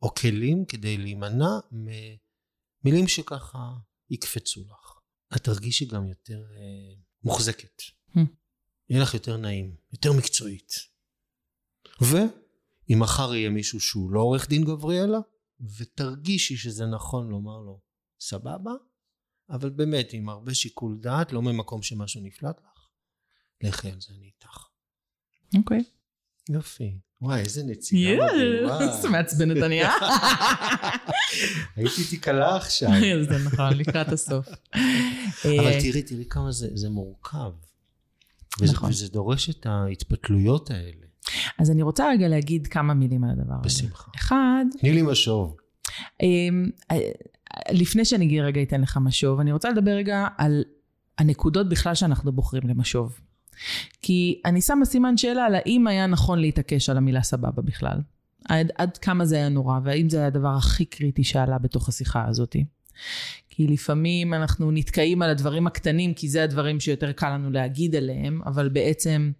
[SPEAKER 2] או כלים כדי להימנע ממילים שככה יקפצו לך. את תרגישי גם יותר אה, מוחזקת.
[SPEAKER 1] Hmm.
[SPEAKER 2] יהיה לך יותר נעים, יותר מקצועית. ואם מחר יהיה מישהו שהוא לא עורך דין גבריאלה, ותרגישי שזה נכון לומר לו, סבבה, אבל באמת עם הרבה שיקול דעת, לא ממקום שמשהו נפלט לך, לכי על זה, אני איתך.
[SPEAKER 1] אוקיי.
[SPEAKER 2] יופי. וואי, איזה נציגה מדהימה.
[SPEAKER 1] איזה מעצבנת אני, אה?
[SPEAKER 2] הייתי תיקלה עכשיו.
[SPEAKER 1] זה נכון, לקראת הסוף.
[SPEAKER 2] אבל
[SPEAKER 1] אה,
[SPEAKER 2] תראי, תראי כמה זה, זה מורכב.
[SPEAKER 1] נכון.
[SPEAKER 2] וזה דורש את ההתפתלויות האלה.
[SPEAKER 1] אז אני רוצה רגע להגיד כמה מילים על הדבר הזה.
[SPEAKER 2] בשמחה.
[SPEAKER 1] אחד,
[SPEAKER 2] תני לי משוב.
[SPEAKER 1] אמ, אה, לפני שאני רגע אתן לך משוב, אני רוצה לדבר רגע על הנקודות בכלל שאנחנו בוחרים למשוב. כי אני שמה סימן שאלה על האם היה נכון להתעקש על המילה סבבה בכלל. עד, עד כמה זה היה נורא, והאם זה היה הדבר הכי קריטי שעלה בתוך השיחה הזאת. כי לפעמים אנחנו נתקעים על הדברים הקטנים, כי זה הדברים שיותר קל לנו להגיד עליהם, אבל בעצם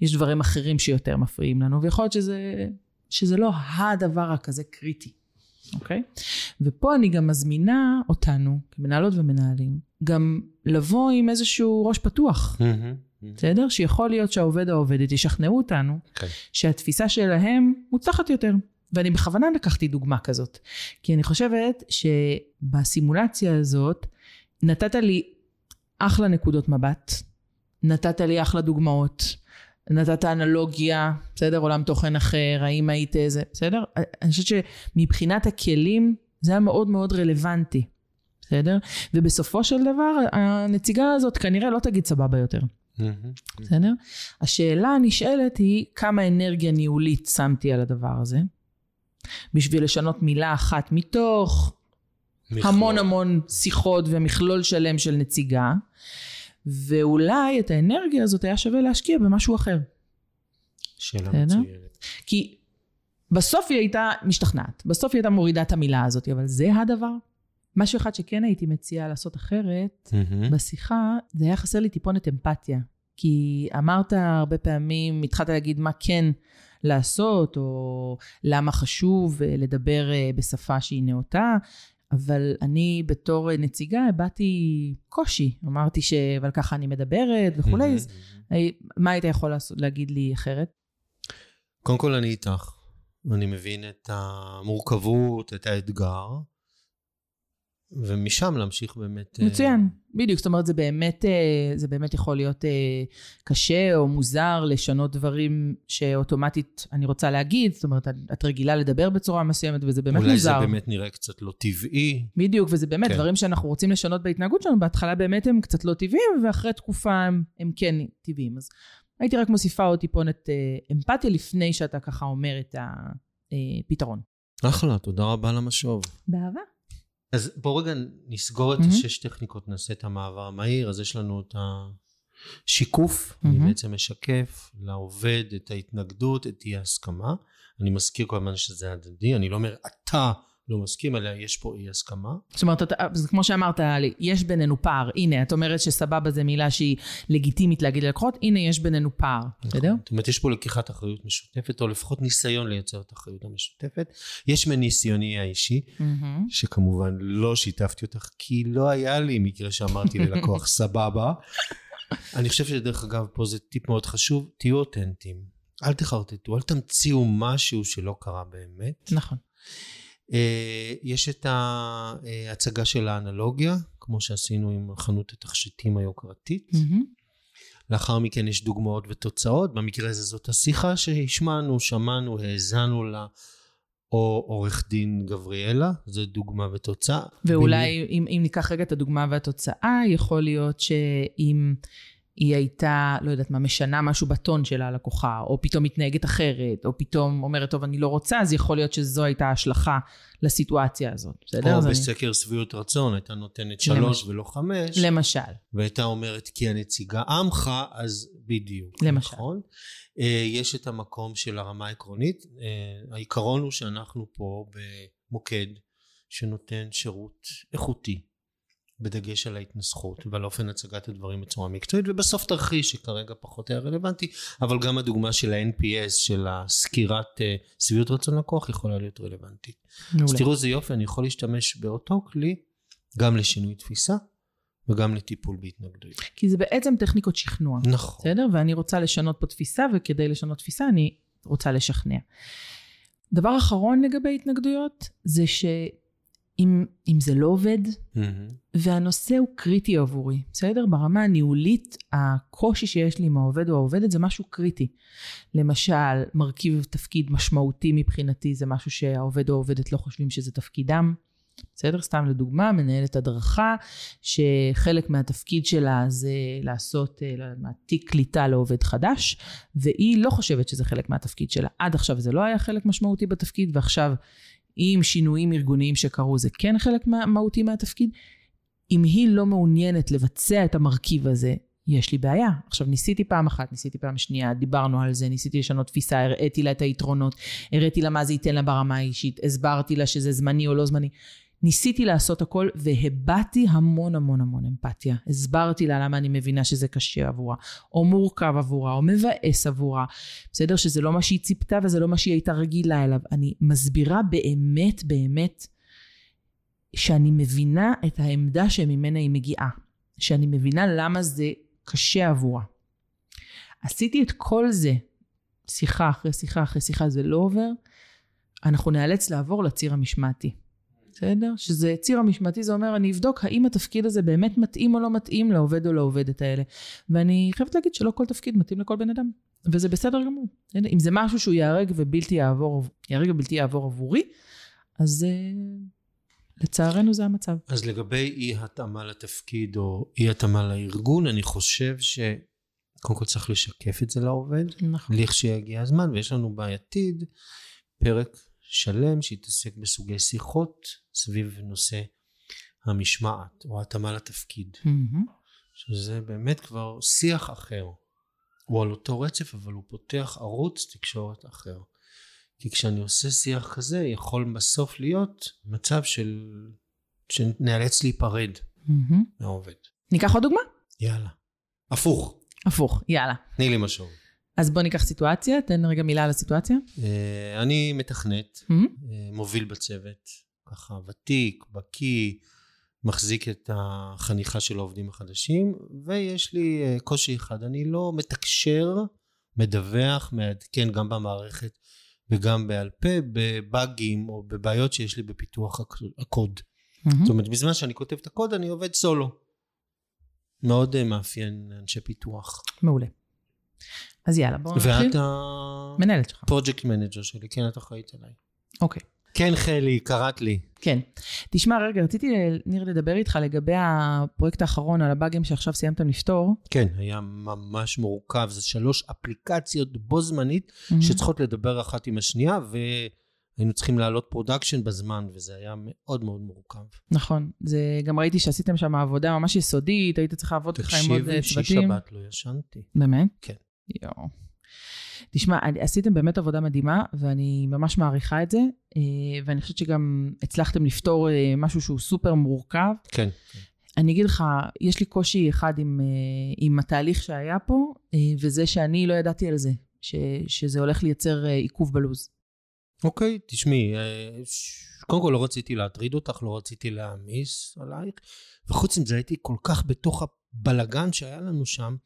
[SPEAKER 1] יש דברים אחרים שיותר מפריעים לנו, ויכול להיות שזה, שזה לא הדבר הכזה קריטי. אוקיי? ופה אני גם מזמינה אותנו, כמנהלות ומנהלים, גם לבוא עם איזשהו ראש פתוח, בסדר? שיכול להיות שהעובד או העובדת ישכנעו אותנו
[SPEAKER 2] כן.
[SPEAKER 1] שהתפיסה שלהם מוצלחת יותר. ואני בכוונה לקחתי דוגמה כזאת, כי אני חושבת שבסימולציה הזאת נתת לי אחלה נקודות מבט, נתת לי אחלה דוגמאות, נתת אנלוגיה, בסדר? עולם תוכן אחר, האם היית איזה, בסדר? אני חושבת שמבחינת הכלים זה היה מאוד מאוד רלוונטי, בסדר? ובסופו של דבר הנציגה הזאת כנראה לא תגיד סבבה יותר. בסדר? השאלה הנשאלת היא כמה אנרגיה ניהולית שמתי על הדבר הזה, בשביל לשנות מילה אחת מתוך המון המון שיחות ומכלול שלם של נציגה, ואולי את האנרגיה הזאת היה שווה להשקיע במשהו אחר.
[SPEAKER 2] שאלה? מצוינת.
[SPEAKER 1] כי בסוף היא הייתה משתכנעת, בסוף היא הייתה מורידה את המילה הזאת, אבל זה הדבר. משהו אחד שכן הייתי מציעה לעשות אחרת,
[SPEAKER 2] מהמם.
[SPEAKER 1] בשיחה, זה היה חסר לי טיפונת אמפתיה. כי אמרת הרבה פעמים, התחלת להגיד מה כן לעשות, או למה חשוב אה, לדבר אה, בשפה שהיא נאותה, אבל אני בתור אה, נציגה הבעתי קושי. אמרתי ש... אבל ככה אני מדברת וכולי, אז אה, מה היית יכול לעשות, להגיד לי אחרת?
[SPEAKER 2] קודם כל אני איתך, ואני מבין את המורכבות, את האתגר, ומשם להמשיך באמת... אה,
[SPEAKER 1] מצוין, בדיוק, זאת אומרת זה באמת, אה, זה באמת יכול להיות אה, קשה או מוזר לשנות דברים שאוטומטית אני רוצה להגיד, זאת אומרת את- רגילה לדבר בצורה מסוימת וזה באמת
[SPEAKER 2] אולי
[SPEAKER 1] מוזר.
[SPEAKER 2] זה באמת נראה קצת לא טבעי.
[SPEAKER 1] בדיוק, וזה באמת
[SPEAKER 2] כן.
[SPEAKER 1] דברים שאנחנו רוצים לשנות בהתנהגות שלנו, בהתחלה באמת הם קצת לא טבעיים ואחרי תקופה הם, הם כן טבעיים. אז הייתי רק מוסיפה עוד טיפונת אה, אמפתיה לפני שאתה ככה אומר את הפתרון.
[SPEAKER 2] אחלה, תודה רבה על המשוב.
[SPEAKER 1] באהבה.
[SPEAKER 2] אז בואו רגע נסגור את
[SPEAKER 1] מהמם.
[SPEAKER 2] השש טכניקות, נעשה את המעבר המהיר, אז יש לנו את השיקוף, אני
[SPEAKER 1] מהמם.
[SPEAKER 2] בעצם משקף לעובד את ההתנגדות, את אי ההסכמה. אני מזכיר כל הזמן שזה הדדי, אני לא אומר אתה לא מסכים, אלא יש פה אי הסכמה.
[SPEAKER 1] זאת אומרת, אתה, זה כמו שאמרת, יש בינינו פער. הנה, את אומרת שסבבה זה מילה שהיא לגיטימית להגיד ללקוחות, הנה, יש בינינו פער, בסדר?
[SPEAKER 2] זאת אומרת, יש פה לקיחת אחריות משותפת, או לפחות ניסיון לייצר את האחריות המשותפת. יש מניסיוני האישי,
[SPEAKER 1] מהמם.
[SPEAKER 2] שכמובן לא שיתפתי אותך, כי לא היה לי מקרה שאמרתי ללקוח סבבה. אני חושב שדרך אגב, פה זה טיפ מאוד חשוב, תהיו אותנטיים. אל תחרטטו, אל תמציאו משהו שלא קרה באמת.
[SPEAKER 1] נכון.
[SPEAKER 2] אה, יש את ההצגה של האנלוגיה, כמו שעשינו עם חנות התכשיטים היוקרתית.
[SPEAKER 1] מהמם.
[SPEAKER 2] לאחר מכן יש דוגמאות ותוצאות, במקרה הזה זאת השיחה שהשמענו, שמענו, האזנו לה, או עורך דין גבריאלה, זו דוגמה ותוצאה.
[SPEAKER 1] ואולי אם, אם ניקח רגע את הדוגמה והתוצאה, יכול להיות שאם היא הייתה, לא יודעת מה, משנה משהו בטון של הלקוחה, או פתאום מתנהגת אחרת, או פתאום אומרת, טוב, אני לא רוצה, אז יכול להיות שזו הייתה השלכה לסיטואציה הזאת, בסדר?
[SPEAKER 2] או
[SPEAKER 1] אז אני-
[SPEAKER 2] בסקר שביעות רצון, הייתה נותנת שלוש ולא חמש,
[SPEAKER 1] למשל.
[SPEAKER 2] והייתה אומרת כי הנציגה עמך, אז בדיוק.
[SPEAKER 1] למשל.
[SPEAKER 2] נכון? אה, יש את המקום של הרמה העקרונית. אה, העיקרון הוא שאנחנו פה במוקד שנותן שירות איכותי, בדגש על ההתנסחות ועל אופן הצגת הדברים בצורה מקצועית, ובסוף תרחיש שכרגע פחות היה רלוונטי, אבל גם הדוגמה של ה-NPS, של הסקירת אה, שביעות רצון לקוח, יכולה להיות רלוונטית. אז. תראו איזה יופי, אני יכול להשתמש באותו כלי גם לשינוי תפיסה וגם לטיפול בהתנגדויות.
[SPEAKER 1] כי זה בעצם טכניקות שכנוע.
[SPEAKER 2] נכון.
[SPEAKER 1] בסדר? ואני רוצה לשנות פה תפיסה, וכדי לשנות תפיסה אני רוצה לשכנע. דבר אחרון לגבי התנגדויות, זה שאם אם זה לא עובד,
[SPEAKER 2] מהמם.
[SPEAKER 1] והנושא הוא קריטי עבורי, בסדר? ברמה הניהולית, הקושי שיש לי עם העובד או העובדת זה משהו קריטי. למשל, מרכיב תפקיד משמעותי מבחינתי זה משהו שהעובד או העובדת לא חושבים שזה תפקידם. בסדר? סתם לדוגמה, מנהלת הדרכה, שחלק מהתפקיד שלה זה לעשות, אה, לא יודעת מה, תיק קליטה לעובד חדש, והיא לא חושבת שזה חלק מהתפקיד שלה. עד עכשיו זה לא היה חלק משמעותי בתפקיד, ועכשיו עם שינויים ארגוניים שקרו זה כן חלק מה- מהותי מהתפקיד. אם היא לא מעוניינת לבצע את המרכיב הזה, יש לי בעיה. עכשיו, ניסיתי פעם אחת, ניסיתי פעם שנייה, דיברנו על זה, ניסיתי לשנות תפיסה, הראיתי לה את היתרונות, הראיתי לה מה זה ייתן לה ברמה האישית, הסברתי לה שזה זמני או לא זמני. ניסיתי לעשות הכל והבעתי המון המון המון אמפתיה. הסברתי לה למה אני מבינה שזה קשה עבורה, או מורכב עבורה, או מבאס עבורה. בסדר? שזה לא מה שהיא ציפתה וזה לא מה שהיא הייתה רגילה אליו. אני מסבירה באמת באמת שאני מבינה את העמדה שממנה היא מגיעה. שאני מבינה למה זה קשה עבורה. עשיתי את כל זה, שיחה אחרי שיחה אחרי שיחה, זה לא עובר, אנחנו נאלץ לעבור לציר המשמעתי. בסדר? שזה ציר המשמעתי, זה אומר, אני אבדוק האם התפקיד הזה באמת מתאים או לא מתאים לעובד או לעובדת האלה. ואני חייבת להגיד שלא כל תפקיד מתאים לכל בן אדם. וזה בסדר גמור. בסדר? אם זה משהו שהוא ייהרג ובלתי יעבור, ייהרג ובלתי יעבור עבורי, אז uh, לצערנו זה המצב.
[SPEAKER 2] אז לגבי אי התאמה לתפקיד או אי התאמה לארגון, אני חושב שקודם כל צריך לשקף את זה לעובד,
[SPEAKER 1] נכון.
[SPEAKER 2] לכשיגיע הזמן, ויש לנו בעתיד פרק שלם שיתעסק בסוגי שיחות סביב נושא המשמעת או התאמה לתפקיד,
[SPEAKER 1] מהמם.
[SPEAKER 2] שזה באמת כבר שיח אחר. הוא על אותו רצף אבל הוא פותח ערוץ תקשורת אחר. כי כשאני עושה שיח כזה יכול בסוף להיות מצב של שנאלץ להיפרד
[SPEAKER 1] מהמם.
[SPEAKER 2] מהעובד.
[SPEAKER 1] ניקח עוד דוגמה?
[SPEAKER 2] יאללה. הפוך,
[SPEAKER 1] הפוך, יאללה.
[SPEAKER 2] תני לי משהו.
[SPEAKER 1] אז בוא ניקח סיטואציה, תן רגע מילה על הסיטואציה.
[SPEAKER 2] אה, אני מתכנת,
[SPEAKER 1] מהמם.
[SPEAKER 2] אה, מוביל בצוות, ככה ותיק, בקיא, מחזיק את החניכה של העובדים החדשים, ויש לי אה, קושי אחד, אני לא מתקשר, מדווח, מעדכן גם במערכת וגם בעל פה, בבאגים או בבעיות שיש לי בפיתוח הק- הקוד.
[SPEAKER 1] מהמם.
[SPEAKER 2] זאת אומרת, בזמן שאני כותב את הקוד אני עובד סולו. מאוד מאפיין אנשי פיתוח.
[SPEAKER 1] מעולה. אז יאללה, בואו נתחיל.
[SPEAKER 2] ואת
[SPEAKER 1] מנהלת שלך.
[SPEAKER 2] ה project manager שלי, כן, את אחראית עליי.
[SPEAKER 1] אוקיי.
[SPEAKER 2] כן, חלי, קראת לי.
[SPEAKER 1] כן. תשמע, רגע, רציתי, ניר, לדבר איתך לגבי הפרויקט האחרון על הבאגים שעכשיו סיימתם לפתור.
[SPEAKER 2] כן, היה ממש מורכב, זה שלוש אפליקציות בו זמנית שצריכות לדבר אחת עם השנייה, והיינו צריכים להעלות production בזמן, וזה היה מאוד מאוד מורכב.
[SPEAKER 1] נכון. זה, גם ראיתי שעשיתם שם עבודה ממש יסודית, היית צריך לעבוד ככה עם עוד אה,
[SPEAKER 2] תקשיבי, שיש
[SPEAKER 1] צוותים.
[SPEAKER 2] שבת לא ישנתי.
[SPEAKER 1] באמת?
[SPEAKER 2] כן.
[SPEAKER 1] יואו. תשמע, עשיתם באמת עבודה מדהימה, ואני ממש מעריכה את זה, אה, ואני חושבת שגם הצלחתם לפתור אה, משהו שהוא סופר מורכב.
[SPEAKER 2] כן.
[SPEAKER 1] אני אגיד לך, יש לי קושי אחד עם, אה, עם התהליך שהיה פה, וזה שאני לא ידעתי על זה, ש, שזה הולך לייצר עיכוב בלוז.
[SPEAKER 2] אוקיי, תשמעי, קודם כל לא רציתי להטריד אותך, לא רציתי להעמיס עלייך, וחוץ מזה הייתי כל כך בתוך הבלגן שהיה לנו שם,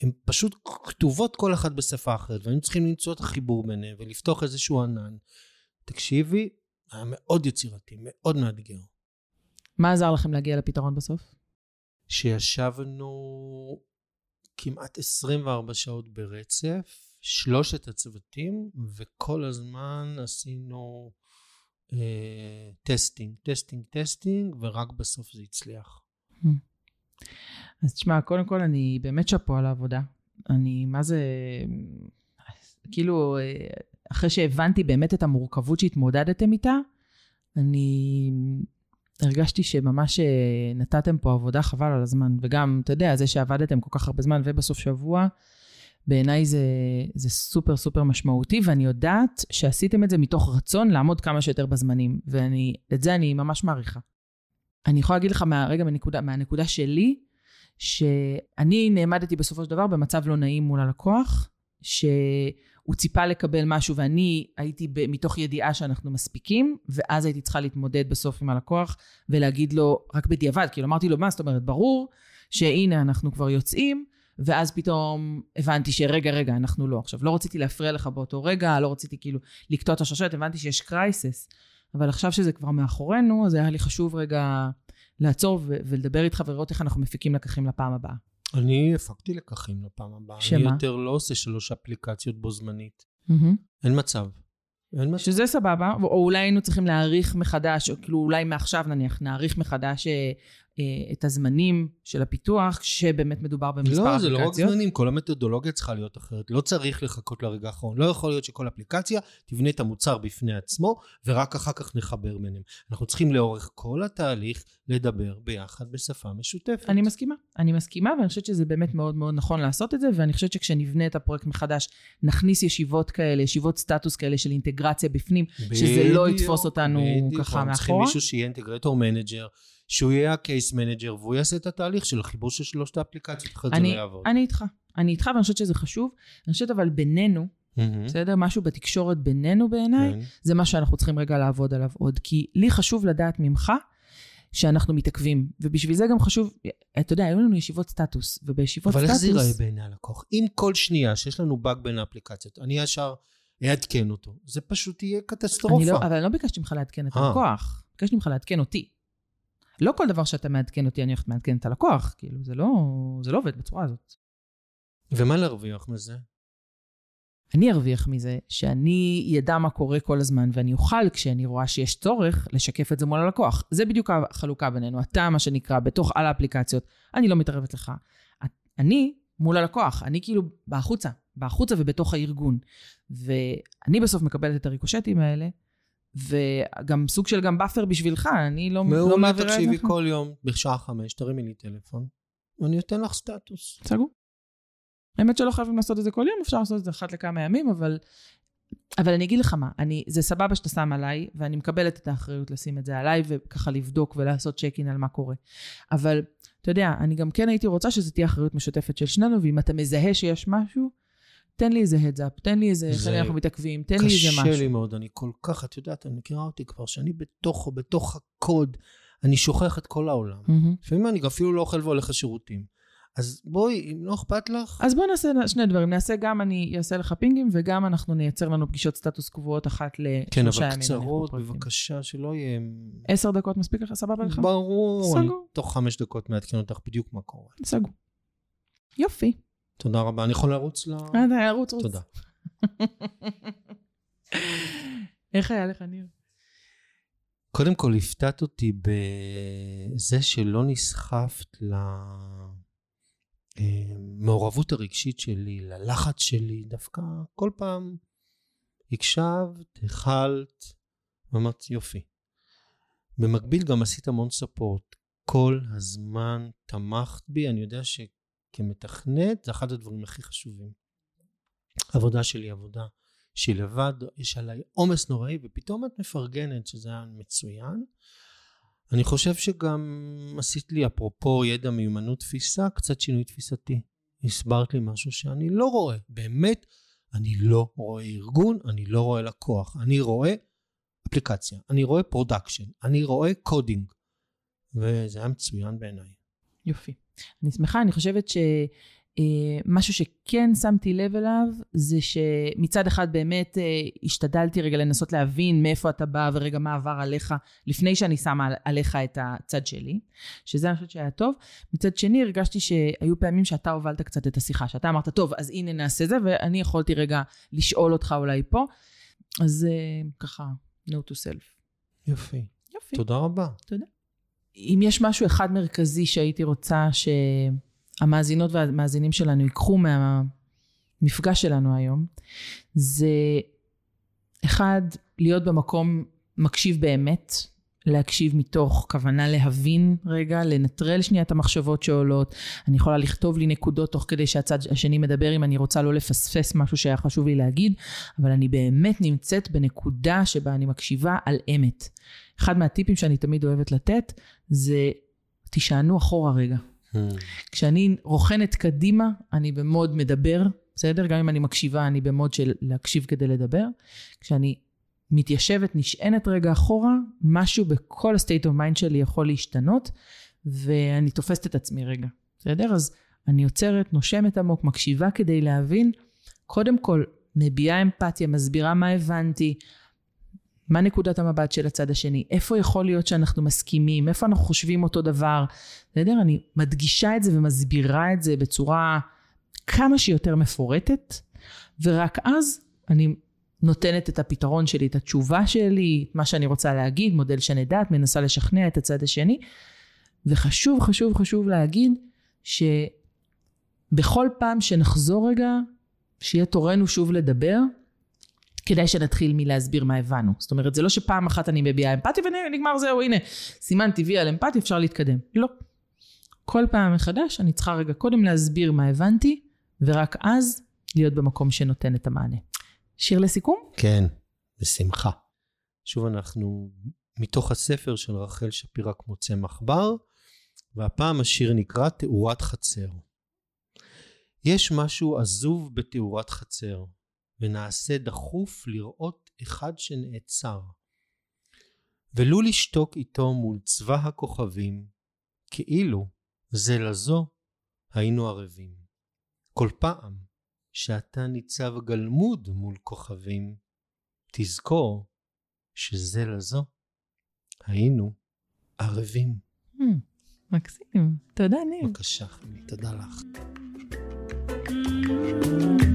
[SPEAKER 2] הן פשוט כתובות כל אחת בשפה אחרת, והיינו צריכים למצוא את החיבור ביניהם ולפתוח איזשהו ענן. תקשיבי, היה מאוד יצירתי, מאוד מאתגר.
[SPEAKER 1] מה עזר לכם להגיע לפתרון בסוף?
[SPEAKER 2] שישבנו כמעט 24 שעות ברצף, שלושת הצוותים, וכל הזמן עשינו אה, testing, testing, testing, ורק בסוף זה הצליח. Hmm.
[SPEAKER 1] אז תשמע, קודם כל אני באמת שאפו על העבודה. אני, מה זה, כאילו, אה, אחרי שהבנתי באמת את המורכבות שהתמודדתם איתה, אני הרגשתי שממש אה, נתתם פה עבודה חבל על הזמן. וגם, אתה יודע, זה שעבדתם כל כך הרבה זמן ובסוף שבוע, בעיניי זה, זה סופר סופר משמעותי, ואני יודעת שעשיתם את זה מתוך רצון לעמוד כמה שיותר בזמנים, ואת זה אני ממש מעריכה. אני יכולה להגיד לך מהרגע, מהנקודה, מהנקודה שלי, שאני נעמדתי בסופו של דבר במצב לא נעים מול הלקוח, שהוא ציפה לקבל משהו ואני הייתי ב, מתוך ידיעה שאנחנו מספיקים, ואז הייתי צריכה להתמודד בסוף עם הלקוח ולהגיד לו, רק בדיעבד, כאילו אמרתי לו, מה זאת אומרת, ברור שהנה אנחנו כבר יוצאים, ואז פתאום הבנתי שרגע, רגע, אנחנו לא. עכשיו, לא רציתי להפריע לך באותו רגע, לא רציתי כאילו לקטוע את השרשרת, הבנתי שיש קרייסס. אבל עכשיו שזה כבר מאחורינו, אז היה לי חשוב רגע לעצור ו- ולדבר איתך ולראות איך אנחנו מפיקים לקחים לפעם הבאה.
[SPEAKER 2] אני הפקתי לקחים לפעם הבאה.
[SPEAKER 1] שמה?
[SPEAKER 2] אני יותר לא עושה שלוש אפליקציות בו זמנית. Mm-hmm. אין מצב.
[SPEAKER 1] אין מצב. שזה סבבה, או אולי היינו צריכים להעריך מחדש, או כאילו אולי מעכשיו נניח, נעריך מחדש אה, את הזמנים של הפיתוח, כשבאמת מדובר במספר אפליקציות.
[SPEAKER 2] לא, זה לא רק זמנים, כל המתודולוגיה צריכה להיות אחרת. לא צריך לחכות לרגע האחרון. לא יכול להיות שכל אפליקציה תבנה את המוצר בפני עצמו, ורק אחר כך נחבר ביניהם. אנחנו צריכים לאורך כל התהליך לדבר ביחד בשפה משותפת.
[SPEAKER 1] אני מסכימה. אני מסכימה, ואני חושבת שזה באמת מאוד מאוד נכון לעשות את זה, ואני חושבת שכשנבנה את הפרויקט מחדש, נכניס ישיבות כאלה, ישיבות סטטוס כאלה של אינטגרציה בפנים, בדיוק, שזה לא יתפוס אותנו בדיוק, ככה מאחורה. צריכים
[SPEAKER 2] מישהו שיהיה integrator manager. שהוא יהיה ה case manager והוא יעשה את התהליך של החיבור של שלושת האפליקציות, אחרת זה לא יעבוד.
[SPEAKER 1] אני איתך, אני איתך ואני חושבת שזה חשוב. אני חושבת אבל בינינו, mm-hmm. בסדר? משהו בתקשורת בינינו בעיניי, כן. זה מה שאנחנו צריכים רגע לעבוד עליו עוד. כי לי חשוב לדעת ממך שאנחנו מתעכבים, ובשביל זה גם חשוב, אתה יודע, היו לנו ישיבות סטטוס, ובישיבות
[SPEAKER 2] אבל
[SPEAKER 1] סטטוס...
[SPEAKER 2] אבל איך זה ייראה בעיני הלקוח? אם כל שנייה שיש לנו באג בין האפליקציות, אני ישר אעדכן אותו, זה פשוט יהיה קטסטרופה.
[SPEAKER 1] אני לא, אבל אני לא ביקשתי ממך לעדכן את אה. הלקוח, ביקשתי ממך לעדכן אותי. לא כל דבר שאתה מעדכן אותי, אני הולכת לעדכן את הלקוח. כאילו, זה לא, זה לא עובד בצורה הזאת.
[SPEAKER 2] ומה להרוויח מזה?
[SPEAKER 1] אני ארוויח מזה שאני ידע מה קורה כל הזמן, ואני אוכל, כשאני רואה שיש צורך, לשקף את זה מול הלקוח. זה בדיוק החלוקה בינינו. אתה, מה שנקרא, בתוך על האפליקציות, אני לא מתערבת לך. אני מול הלקוח, אני כאילו בחוצה, בחוצה ובתוך הארגון. ואני בסוף מקבלת את הריקושטים האלה, וגם סוג של גם buffer בשבילך, אני לא, מעולה, לא מעבירה
[SPEAKER 2] את זה. מעולה, תקשיבי כל יום בשעה חמש, תרימי לי טלפון, ואני אתן לך סטטוס.
[SPEAKER 1] סגור. האמת שלא חייבים לעשות את זה כל יום, אפשר לעשות את זה אחת לכמה ימים, אבל, אבל אני אגיד לך מה, אני, זה סבבה שאתה שם עליי, ואני מקבלת את האחריות לשים את זה עליי, וככה לבדוק ולעשות צ'ק אין על מה קורה. אבל, אתה יודע, אני גם כן הייתי רוצה שזו תהיה אחריות משותפת של שנינו, ואם אתה מזהה שיש משהו, תן לי איזה הדזאפ, תן לי איזה, איך אנחנו מתעכבים, תן לי איזה משהו.
[SPEAKER 2] קשה לי מאוד, אני כל כך, את יודעת, אני מכירה אותי כבר, שאני בתוכו, בתוך הקוד, אני שוכח את כל העולם. לפעמים אני אפילו לא אוכל והולך לשירותים. אז בואי, אם לא אכפת לך...
[SPEAKER 1] אז בואי נעשה שני דברים. נעשה גם אני אעשה לך פינגים, וגם אנחנו נייצר לנו פגישות סטטוס קבועות אחת לשלושה ימים.
[SPEAKER 2] כן, אבל קצרות, בבקשה, שלא יהיה...
[SPEAKER 1] עשר דקות מספיק לך? סבבה לך?
[SPEAKER 2] ברור. סגור. תוך חמש דקות מעדכן אותך בדיוק מה קורה.
[SPEAKER 1] סגור. יופי.
[SPEAKER 2] תודה רבה. אני יכול לרוץ ל...
[SPEAKER 1] אה, רוץ, רוץ.
[SPEAKER 2] תודה.
[SPEAKER 1] איך היה לך, ניר?
[SPEAKER 2] קודם כל, הפתעת אותי בזה שלא נסחפת למעורבות הרגשית שלי, ללחץ שלי. דווקא כל פעם הקשבת, הכלת, ואמרת, יופי. במקביל גם עשית המון ספורט. כל הזמן תמכת בי. אני יודע ש... כמתכנת זה אחד הדברים הכי חשובים. העבודה שלי עבודה שהיא לבד, יש עליי עומס נוראי ופתאום את מפרגנת שזה היה מצוין. אני חושב שגם עשית לי אפרופו ידע מיומנות תפיסה קצת שינוי תפיסתי. הסברת לי משהו שאני לא רואה, באמת אני לא רואה ארגון, אני לא רואה לקוח, אני רואה אפליקציה, אני רואה production, אני רואה coding וזה היה מצוין בעיניי.
[SPEAKER 1] יופי. אני שמחה, אני חושבת ש... אה, משהו שכן שמתי לב אליו, זה שמצד אחד באמת אה, השתדלתי רגע לנסות להבין מאיפה אתה בא ורגע מה עבר עליך, לפני שאני שמה עליך את הצד שלי, שזה אני חושבת שהיה טוב. מצד שני, הרגשתי שהיו פעמים שאתה הובלת קצת את השיחה, שאתה אמרת, טוב, אז הנה נעשה זה, ואני יכולתי רגע לשאול אותך אולי פה. אז אה, ככה, no to self.
[SPEAKER 2] יופי.
[SPEAKER 1] יופי.
[SPEAKER 2] תודה רבה.
[SPEAKER 1] תודה. אם יש משהו אחד מרכזי שהייתי רוצה שהמאזינות והמאזינים שלנו ייקחו מהמפגש שלנו היום, זה אחד, להיות במקום מקשיב באמת, להקשיב מתוך כוונה להבין רגע, לנטרל שנייה את המחשבות שעולות. אני יכולה לכתוב לי נקודות תוך כדי שהצד השני מדבר, אם אני רוצה לא לפספס משהו שהיה חשוב לי להגיד, אבל אני באמת נמצאת בנקודה שבה אני מקשיבה על אמת. אחד מהטיפים שאני תמיד אוהבת לתת, זה תישענו אחורה רגע. Hmm. כשאני רוכנת קדימה, אני במוד מדבר, בסדר? גם אם אני מקשיבה, אני במוד של להקשיב כדי לדבר. כשאני מתיישבת, נשענת רגע אחורה, משהו בכל ה-state of mind שלי יכול להשתנות, ואני תופסת את עצמי רגע, בסדר? אז אני עוצרת, נושמת עמוק, מקשיבה כדי להבין, קודם כל, מביעה אמפתיה, מסבירה מה הבנתי, מה נקודת המבט של הצד השני, איפה יכול להיות שאנחנו מסכימים, איפה אנחנו חושבים אותו דבר, בסדר? אני מדגישה את זה ומסבירה את זה בצורה כמה שיותר מפורטת, ורק אז אני נותנת את הפתרון שלי, את התשובה שלי, את מה שאני רוצה להגיד, מודל שאני יודעת, מנסה לשכנע את הצד השני. וחשוב, חשוב, חשוב להגיד שבכל פעם שנחזור רגע, שיהיה תורנו שוב לדבר, כדאי שנתחיל מלהסביר מה הבנו. זאת אומרת, זה לא שפעם אחת אני מביעה אמפתיה ונגמר זהו, הנה, סימן טבעי על אמפתיה, אפשר להתקדם. לא. כל פעם מחדש אני צריכה רגע קודם להסביר מה הבנתי, ורק אז להיות במקום שנותן את המענה. שיר לסיכום?
[SPEAKER 2] כן, בשמחה. שוב אנחנו מתוך הספר של רחל שפירא כמו צמח בר, והפעם השיר נקרא תאורת חצר. יש משהו עזוב בתאורת חצר, ונעשה דחוף לראות אחד שנעצר. ולו לשתוק איתו מול צבא הכוכבים, כאילו זה לזו היינו ערבים. כל פעם שאתה ניצב גלמוד מול כוכבים, תזכור שזה לזו היינו ערבים.
[SPEAKER 1] Hmm, מקסים. תודה, ניר.
[SPEAKER 2] בבקשה, חמי, תודה לך. thank you